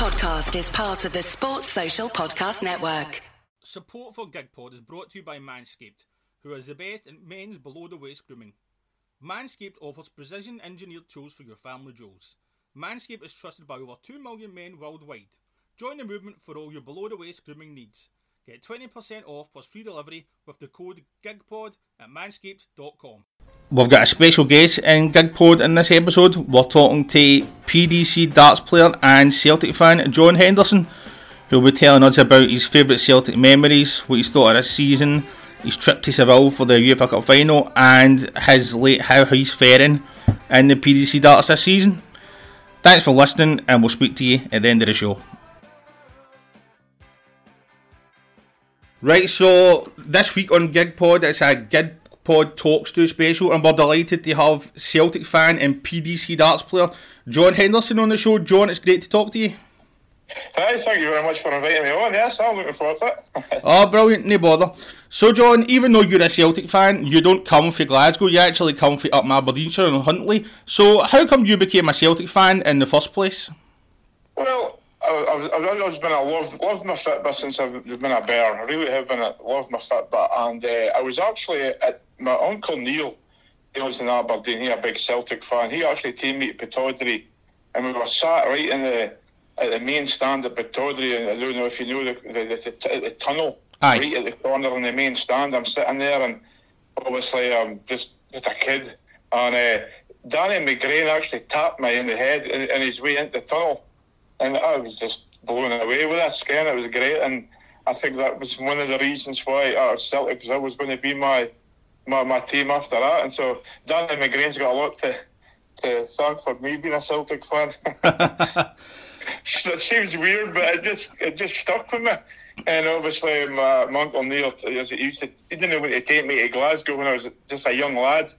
podcast is part of the Sports Social Podcast Network. Support for GigPod is brought to you by Manscaped, who is the best in men's below the waist grooming. Manscaped offers precision engineered tools for your family jewels. Manscaped is trusted by over 2 million men worldwide. Join the movement for all your below the waist grooming needs. Get 20% off plus free delivery with the code GIGPOD at manscaped.com. We've got a special guest in GigPod in this episode. We're talking to PDC darts player and Celtic fan John Henderson, who'll be telling us about his favourite Celtic memories, what he's thought of this season, his trip to Seville for the UEFA Cup final, and his late how he's faring in the PDC darts this season. Thanks for listening, and we'll speak to you at the end of the show. Right, so this week on GigPod, it's a GigPod Talks to special, and we're delighted to have Celtic fan and PDC darts player John Henderson on the show. John, it's great to talk to you. Hi, thank you very much for inviting me on. Yes, I'm looking forward to it. oh, brilliant, no bother. So, John, even though you're a Celtic fan, you don't come from Glasgow, you actually come from up in Aberdeenshire and Huntly. So, how come you became a Celtic fan in the first place? Well, I've, I've always been a love loved my Fitbit since I've been a bear. I really have been a loved my Fitbit, and uh, I was actually at my uncle Neil. He was in Aberdeen. He a big Celtic fan. He actually to Pittodrie, and we were sat right in the at the main stand at Pittodrie. And I don't know if you know the the, the, the, the tunnel Aye. right at the corner in the main stand. I'm sitting there, and obviously I'm just just a kid, and uh, Danny McGrain actually tapped me in the head in, in his way into the tunnel and I was just blown away with this game. It was great, and I think that was one of the reasons why uh, Celtic because I was going to be my, my my team after that. And so Danny McGrain's got a lot to to thank for me being a Celtic fan. it seems weird, but it just it just stuck with me. And obviously, my, my uncle Neil, he used to, he didn't want to take me to Glasgow when I was just a young lad.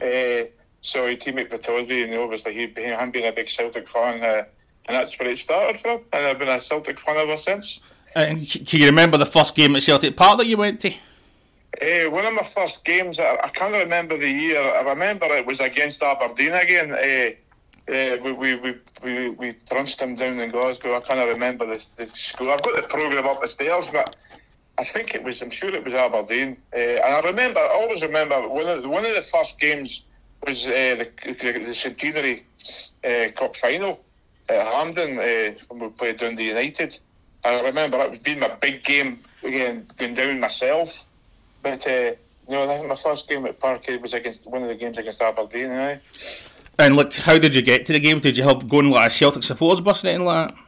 Uh, so he took me to Pittodrie, and obviously he, him being a big Celtic fan. Uh, and that's where it started from. And I've been a Celtic fan ever since. And can you remember the first game at Celtic Park that you went to? Uh, one of my first games, I, I can't remember the year. I remember it was against Aberdeen again. Uh, uh, we, we, we, we, we trunched them down in Glasgow. I can't remember the, the school. I've got the programme up the stairs, but I think it was, I'm sure it was Aberdeen. Uh, and I remember, I always remember, one of the, one of the first games was uh, the, the, the Centenary uh, Cup final at Hampden uh, when we played Dundee United. I remember it was being my big game again, going down myself. But uh, no, I think my first game at Parkhead was against one of the games against Aberdeen. Aye. And look, how did you get to the game? Did you help go on like a Celtic supporters bus or anything like that?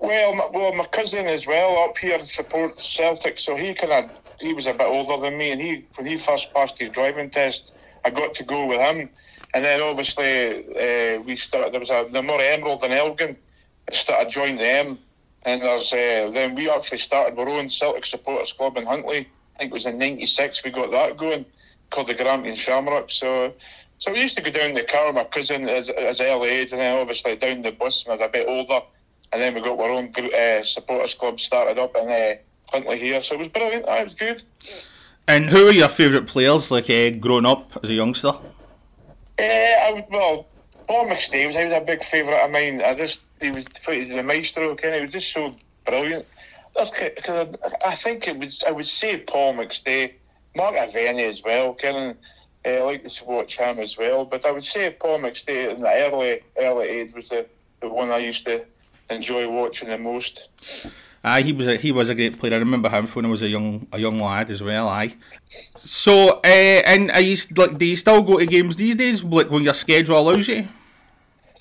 Well, my, well, my cousin as well up here supports Celtic, so he kind of he was a bit older than me, and he when he first passed his driving test, I got to go with him. And then obviously uh, we started. There was a the more Emerald and Elgin. I started joining them, and there's uh, then we actually started our own Celtic supporters club in Huntly. I think it was in '96 we got that going, called the Grampian Shamrock. So, so we used to go down the car my cousin as as early age, and then obviously down the bus when I was a bit older, and then we got our own uh, supporters club started up in uh, Huntly here. So it was brilliant. It was good. And who were your favourite players, like uh, growing up as a youngster? Uh, I well, Paul McStay was, he was a big favourite of mine. I just, he was, he was the maestro, of, he was just so brilliant. Cause I, I think it was, I would say Paul McStay, Mark Aveni as well, of, uh, I like to watch him as well. But I would say Paul McStay in the early, early age was the, the one I used to enjoy watching the most. Aye, he was a he was a great player. I remember him when I was a young a young lad as well. Aye. So, uh, and are you like do you still go to games these days? Like when your schedule allows you?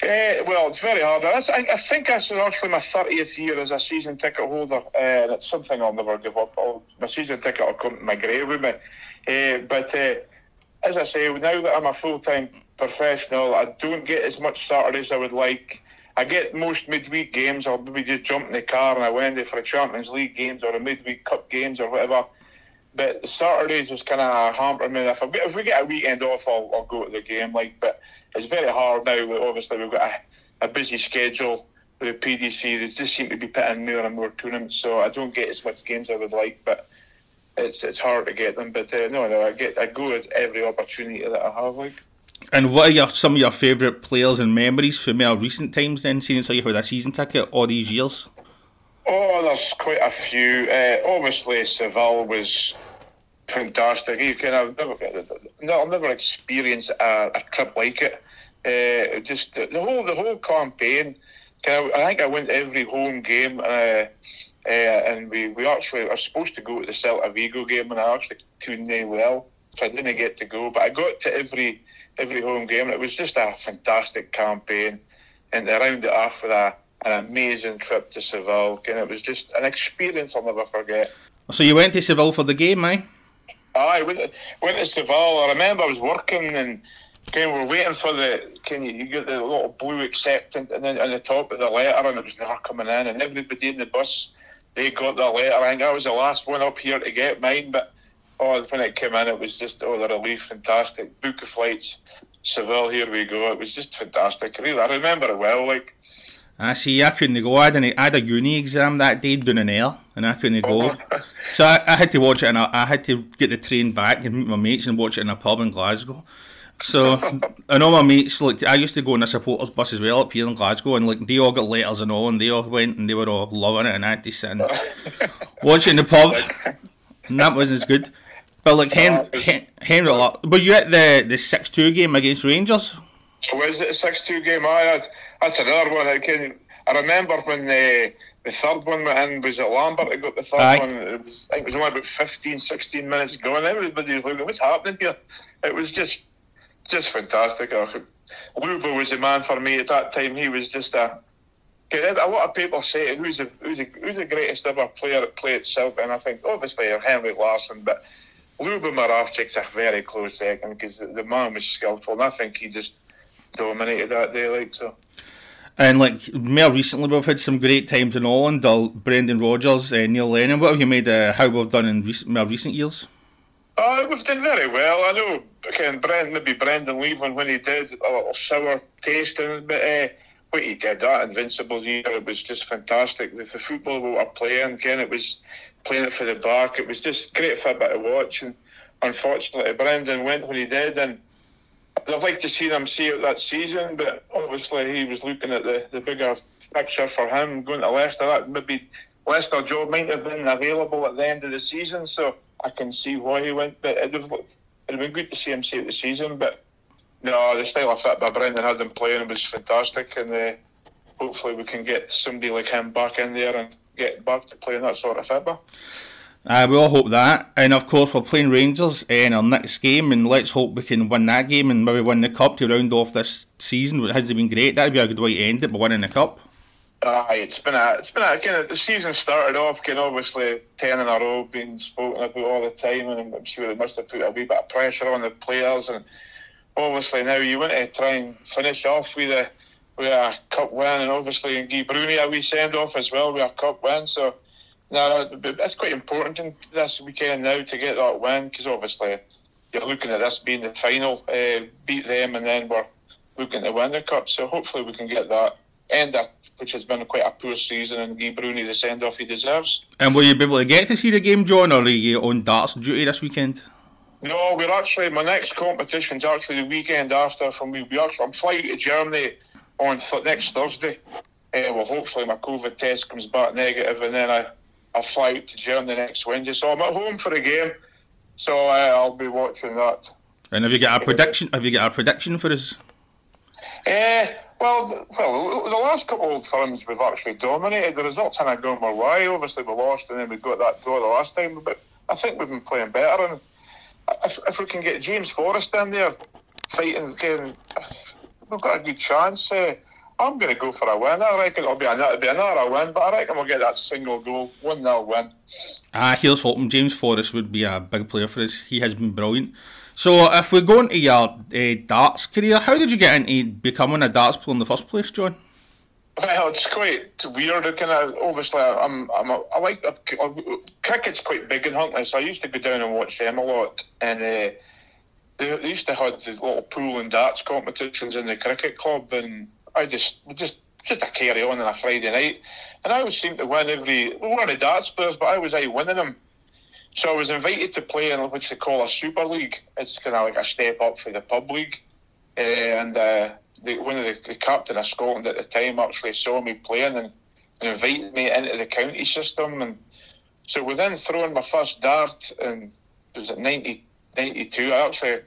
Uh, well, it's very hard. I, I think this is actually my thirtieth year as a season ticket holder, uh, and it's something I'll never give up. I'll, my season ticket will come to my grave with me. Uh, but as I say, now that I'm a full time professional, I don't get as much Saturdays as I would like. I get most midweek games. I'll maybe just jump in the car and I went there for a Champions League games or a midweek cup games or whatever. But Saturdays is kind of hamper me. If, I, if we get a weekend off, I'll, I'll go to the game. Like, but it's very hard now. Obviously, we've got a, a busy schedule with the PDC. They just seem to be putting more and more tournaments, so I don't get as much games I would like. But it's it's hard to get them. But uh, no, no, I get I go at every opportunity that I have. Like. And what are your, some of your favourite players and memories from more recent times then, seeing as how you've had a season ticket all these years? Oh, there's quite a few. Uh, obviously, Seville was fantastic. You can I've never, no, I've never experienced a, a trip like it. Uh, just the, the, whole the whole campaign. I think I went every home game, uh, uh, and we, we actually are supposed to go to the Celta Vigo game, and I actually tuned in well, so I didn't get to go, but I got to every every home game. It was just a fantastic campaign, and to round it off with a, an amazing trip to Seville, and it was just an experience I'll never forget. So you went to Seville for the game, eh? I went, went to Seville. I remember I was working and kind of we're waiting for the can you, you get the little blue acceptance and then on the top of the letter and it was never coming in and everybody in the bus they got the letter. I think I was the last one up here to get mine, but oh when it came in it was just oh the relief, fantastic. Book of flights, Seville, here we go. It was just fantastic. Really, I remember it well. Like I see. I couldn't go. I, didn't, I had a uni exam that day doing an air, and I couldn't go. Oh. so I, I, had to watch it, and I, I, had to get the train back and meet my mates and watch it in a pub in Glasgow. So and all my mates, like I used to go on a supporters bus as well up here in Glasgow, and like they all got letters and all, and they all went and they were all loving it, and I had to sit and watch it in the pub, and that wasn't as good. Uh, but like Hen- Hen- Henry, but you at the the six two game against Rangers? Was it a six two game? I had that's another one. I can. I remember when the the third one went in. Was it Lambert that got the third Aye. one? It was. I think it was only about 15, 16 minutes ago, and everybody was looking, "What's happening here?" It was just, just fantastic. Lubo was the man for me at that time. He was just a. A lot of people say who's the who's the, who's the greatest ever player at play itself, and I think obviously Henrik Larsson, but Lubo Moravcik's a very close second because the, man was skillful, and I think he just dominated that day. Like so. And like more recently, we've had some great times in Holland. Uh, Brendan Rodgers, uh, Neil Lennon. What have you made? Uh, how we've done in recent, more recent years? Uh, we've done very well. I know, again, Brendan, maybe Brendan leaving when he did a little sour taste, but uh, what he did that Invincible year, it was just fantastic. The, the football we were playing, again, it was playing it for the back. It was just great for a bit of watch. And unfortunately, Brendan went when he did, and I'd like to see them see out that season, but obviously he was looking at the, the bigger picture for him going to Leicester. That maybe Leicester job might have been available at the end of the season, so I can see why he went. But it'd have, it'd have been good to see him see out the season. But no, the style of fit by Brendan had him playing was fantastic, and uh, hopefully we can get somebody like him back in there and get back to playing that sort of football. Uh, we all hope that. And of course, we're playing Rangers in our next game, and let's hope we can win that game and maybe win the cup to round off this season. It has been great. That'd be a good way to end it by winning the cup. Aye, it's been a, it's been a, kind of, the season started off, kind of obviously 10 in a row being spoken about all the time, and I'm sure it must have put a wee bit of pressure on the players. And obviously now you want to try and finish off with a, with a cup win, and obviously in Guy Broony a wee send off as well with a cup win. So no, it's quite important in this weekend now to get that win because obviously you're looking at this being the final, uh, beat them, and then we're looking to win the cup. So hopefully we can get that end up, which has been quite a poor season, and give Broony the send off he deserves. And will you be able to get to see the game, John, or are you on darts duty this weekend? No, we're actually my next competition's actually the weekend after. From we actually I'm flying to Germany on next Thursday. Uh, well, hopefully my COVID test comes back negative, and then I I fly out to Germany next Wednesday, so I'm at home for the game. So uh, I'll be watching that. And have you got a prediction? Have you got a prediction for us? Uh, well, well, the last couple of times we've actually dominated. The results haven't gone our way. Obviously, we lost, and then we got that draw the last time. But I think we've been playing better. And if, if we can get James Forrest in there fighting, again, we've got a good chance. Uh, I'm going to go for a win. I reckon it'll be another, be another win, but I reckon we'll get that single goal, 1 0 win. Ah, here's hoping James Forrest would be a big player for us. He has been brilliant. So, if we go into your uh, darts career, how did you get into becoming a darts player in the first place, John? Well, it's quite weird. Kind of obviously, I'm, I'm a, I like uh, cricket's quite big in Huntly, so I used to go down and watch them a lot. And uh, they, they used to have these little pool and darts competitions in the cricket club, and I just just just a carry on on a Friday night, and I always seem to win every. We weren't the darts players, but I was I winning them. So I was invited to play in what they call a Super League. It's kind of like a step up for the pub league. uh, and uh, the, one of the, the captain of Scotland at the time actually saw me playing and, and invited me into the county system, and so within throwing my first dart, and was it 90, 92, I actually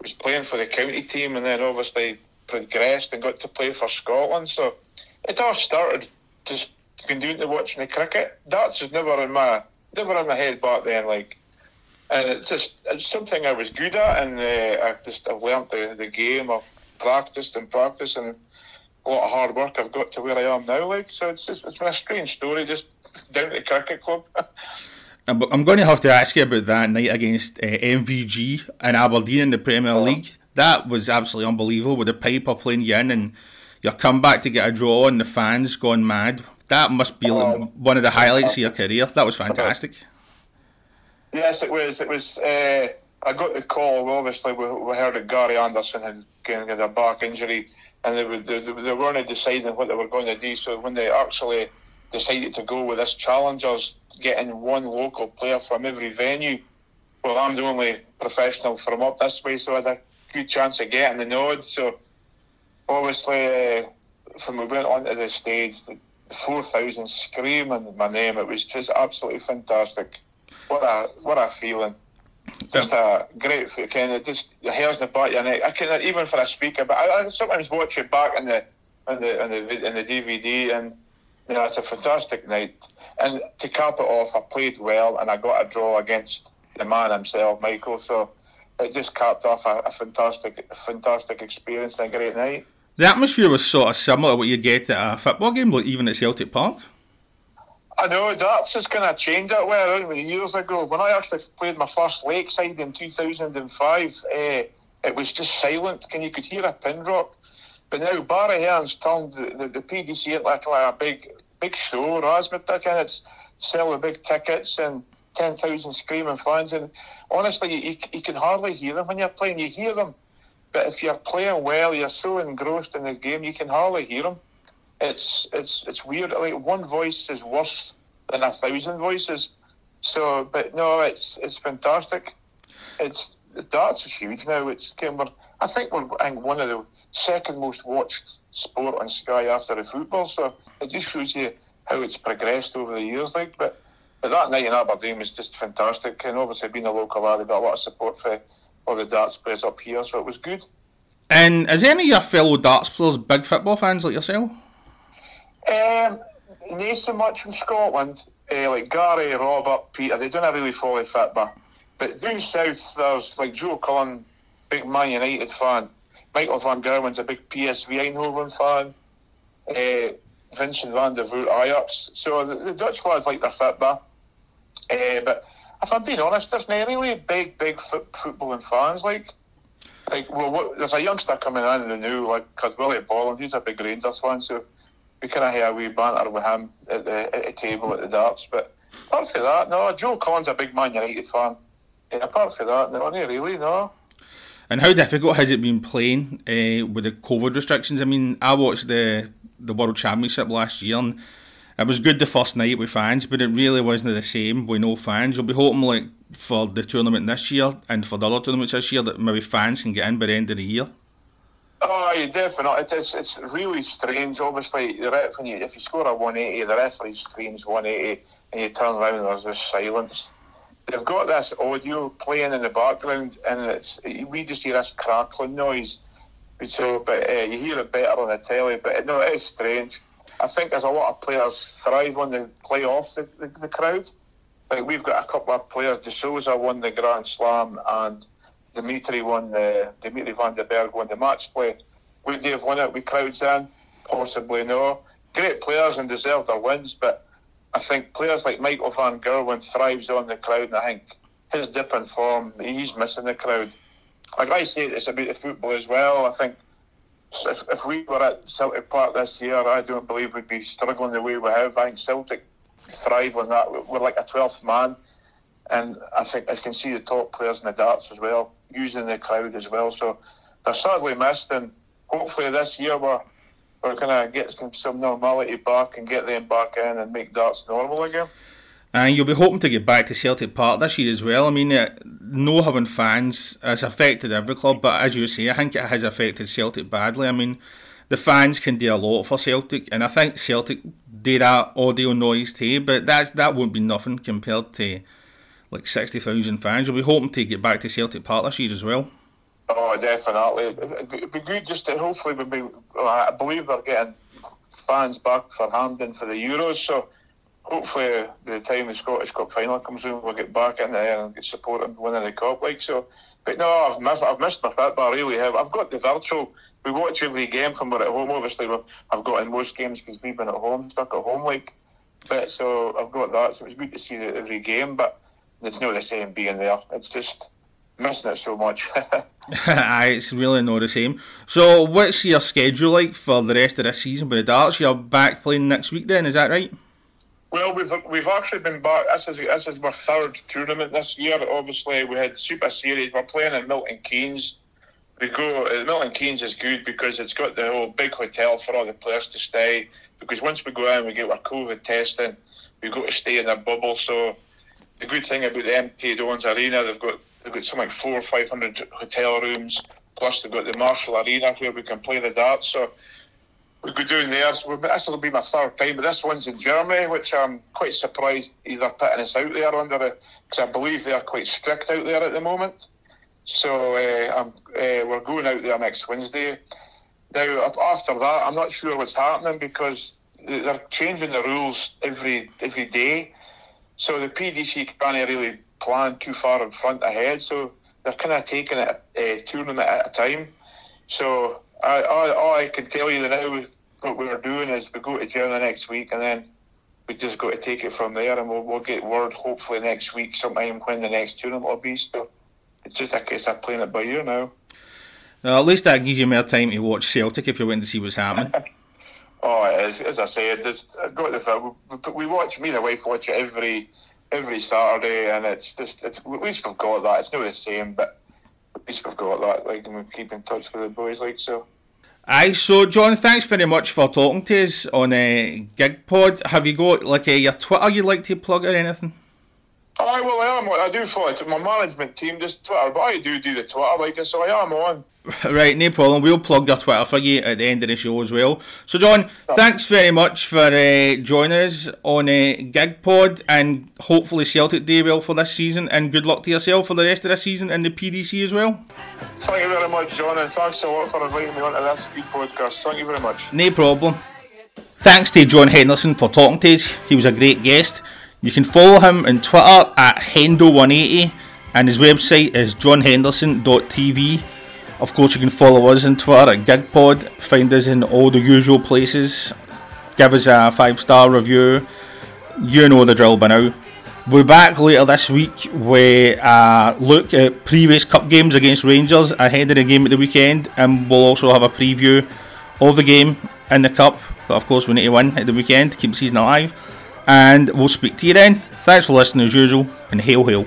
was playing for the county team, and then obviously progressed and got to play for Scotland. So it all started just continuing to watching the cricket. Darts was never in my never in my head back then, like. And it's just it's something I was good at, and uh, I just I've learned the, the game. I've practiced and practiced, and a lot of hard work. I've got to where I am now. Like so, it's just it's been a strange story, just down to the cricket club. I'm going to have to ask you about that night against uh, MVG in Aberdeen in the Premier oh. League. That was absolutely unbelievable with the Piper playing you in and your comeback to get a draw and the fans going mad. That must be oh. one of the highlights of your career. That was fantastic. Yes, it was. It was. Uh, I got the call. Obviously, we, we heard that Gary Anderson had getting a back injury, and they, were, they, they weren't deciding what they were going to do. So when they actually decided to go with this challengers, getting one local player from every venue, well, I'm the only professional from up this way, so I had a good chance of getting the nod. So obviously, uh, when we went onto the stage, the 4,000 screaming my name, it was just absolutely fantastic. What a what a feeling just a great kind of just the hairs in the back of your neck. I can even for a speaker, but I, I sometimes watch it back in the in the in the, in the DVD, and you know, it's a fantastic night. And to cap it off, I played well, and I got a draw against the man himself, Michael. So it just capped off a, a fantastic, fantastic experience and a great night. The atmosphere was sort of similar to what you get at a football game, like even at Celtic Park. I know that's just kind of changed that way years ago. When I actually played my first Lakeside in 2005, uh, eh, it was just silent, and you could hear a pin drop. But now Barry Hearn's turned the, the, the PDC into like a big big show, Razmetic, and it's sell the big tickets and 10,000 screaming fans. And honestly, you, you can hardly hear them when you're playing. You hear them, but if you're playing well, you're so engrossed in the game, you can hardly hear them it's it's it's weird. Like one voice is worse than a thousand voices. So, but no, it's it's fantastic. It's darts is huge now. It's we're, I think we're one of the second most watched sport on Sky after the football. So it just shows you how it's progressed over the years. Like, but but that night in Aberdeen was just fantastic. And obviously, being a local lad, I got a lot of support for all the darts players up here, so it was good. And is any of your fellow darts players big football fans like yourself? Um, not so much from Scotland. Uh, like Gary, Robert, Peter, they don't really follow football. But down south, there's like Joe Cullen, big Man United fan. Michael van Gerwen's a big PSV Eindhoven fan. Uh, Vincent van der Voort, Ajax. So the, the Dutch lads like their football. Uh, but if I'm being honest, there's not really big, big foot, footballing fans. Like, like well, what, there's a youngster coming in in the new, like, because Willie Borland, he's a big Rangers fan, so we kind of had a wee banter with him at the, at the table at the darts. But apart from that, no, Joe Cullen's a big Man United fan. Yeah, apart from that, no, not really, no. And how difficult has it been playing uh, with the COVID restrictions? I mean, I watched the the World Championship last year, and it was good the first night with fans, but it really wasn't the same with no fans. You'll be hoping like for the tournament this year and for the other tournaments this year that maybe fans can get in by the end of the year. Oh, you definitely. It's it's really strange. Obviously, the ref, when you, if you score a 180, the referee screams 180, and you turn around and there's this silence. They've got this audio playing in the background, and it's we just hear this crackling noise. So, but uh, you hear it better on the telly. But no, it is strange. I think there's a lot of players thrive when they play off the, the, the crowd. Like we've got a couple of players. De Sousa won the Grand Slam, and Dimitri won the Dimitri van den Bergh won the match play. Would they have won it with crowds in? Possibly no. Great players and deserve their wins, but I think players like Michael van Gerwen thrives on the crowd, and I think his dip in form, he's missing the crowd. Like I say, it's about the football as well. I think if, if we were at Celtic Park this year, I don't believe we'd be struggling the way we have. I think Celtic thrive on that. We're like a 12th man. And I think I can see the top players in the darts as well using the crowd as well. So they're sadly missed, and hopefully this year we're we're going to get some, some normality back and get them back in and make darts normal again. And you'll be hoping to get back to Celtic Park this year as well. I mean, uh, no having fans has affected every club, but as you say, I think it has affected Celtic badly. I mean, the fans can do a lot for Celtic, and I think Celtic do that audio noise too, but that's that won't be nothing compared to like 60,000 fans. You'll be hoping to get back to Celtic Park this year as well. Oh, definitely. It'd be good just to hopefully, we'll be, I believe they're getting fans back for Hampden for the Euros, so hopefully the time the Scottish Cup final comes in, we'll get back in there and get support and winning the cup. Like so, but no, I've missed, I've missed my football. I really have. I've got the virtual. We watch every game from we're at home. Obviously, I've got in most games because we've been at home, stuck at home. Like, but so I've got that. So it's good to see every game, but it's not the same being there. It's just missing it so much. Aye, it's really not the same. So, what's your schedule like for the rest of this season with the darts? You're back playing next week, then, is that right? Well, we've we've actually been back. This is this is my third tournament this year. Obviously, we had Super Series. We're playing in Milton Keynes. We go. Uh, Milton Keynes is good because it's got the whole big hotel for all the players to stay. Because once we go in, we get our COVID testing. We go to stay in a bubble. So the good thing about the MK Dons Arena, they've got they've got something like four or five hundred hotel rooms. Plus, they've got the Marshall Arena where we can play the darts. So we go down there. This will be my third time, but this one's in Germany, which I'm quite surprised either putting us out there under it because I believe they are quite strict out there at the moment. So uh, uh, we're going out there next Wednesday. Now after that, I'm not sure what's happening because they're changing the rules every every day. So the PDC can't really plan too far in front ahead. So they're kind of taking it eh, a tournament at a time. So I, all, all I can tell you that now, what we're doing is we go to Germany next week, and then we just got to take it from there, and we'll, we'll get word hopefully next week, sometime when the next tournament will be. So it's just a case of playing it by ear now. Well, at least that gives you more time to watch Celtic if you're waiting to see what's happening. Oh, as, as I said, I've got the film. We watch me and the wife watch it every every Saturday, and it's just it's at least we've got that. It's not the same, but at least we've got that. Like, and we keep in touch with the boys, like so. Aye, so John, thanks very much for talking to us on a uh, GigPod. Have you got like a, your Twitter you'd like to plug or anything? Aye, well, I am. I do follow it. My management team just Twitter, but I do do the Twitter, like so I am on. Right, no problem. We'll plug your Twitter for you at the end of the show as well. So, John, thanks very much for uh, joining us on a uh, GigPod, and hopefully Celtic do well for this season. And good luck to yourself for the rest of the season and the PDC as well. Thank you very much, John, and thanks a lot for inviting me onto this good podcast. Thank you very much. No problem. Thanks to John Henderson for talking to us. He was a great guest. You can follow him on Twitter at Hendo180, and his website is johnhenderson.tv. Of course, you can follow us on Twitter at GigPod. Find us in all the usual places. Give us a five star review. You know the drill by now. We're back later this week with a look at previous cup games against Rangers ahead of the game at the weekend, and we'll also have a preview of the game in the cup. But of course, we need to win at the weekend to keep the season alive. And we'll speak to you then. Thanks for listening as usual, and hail, hail.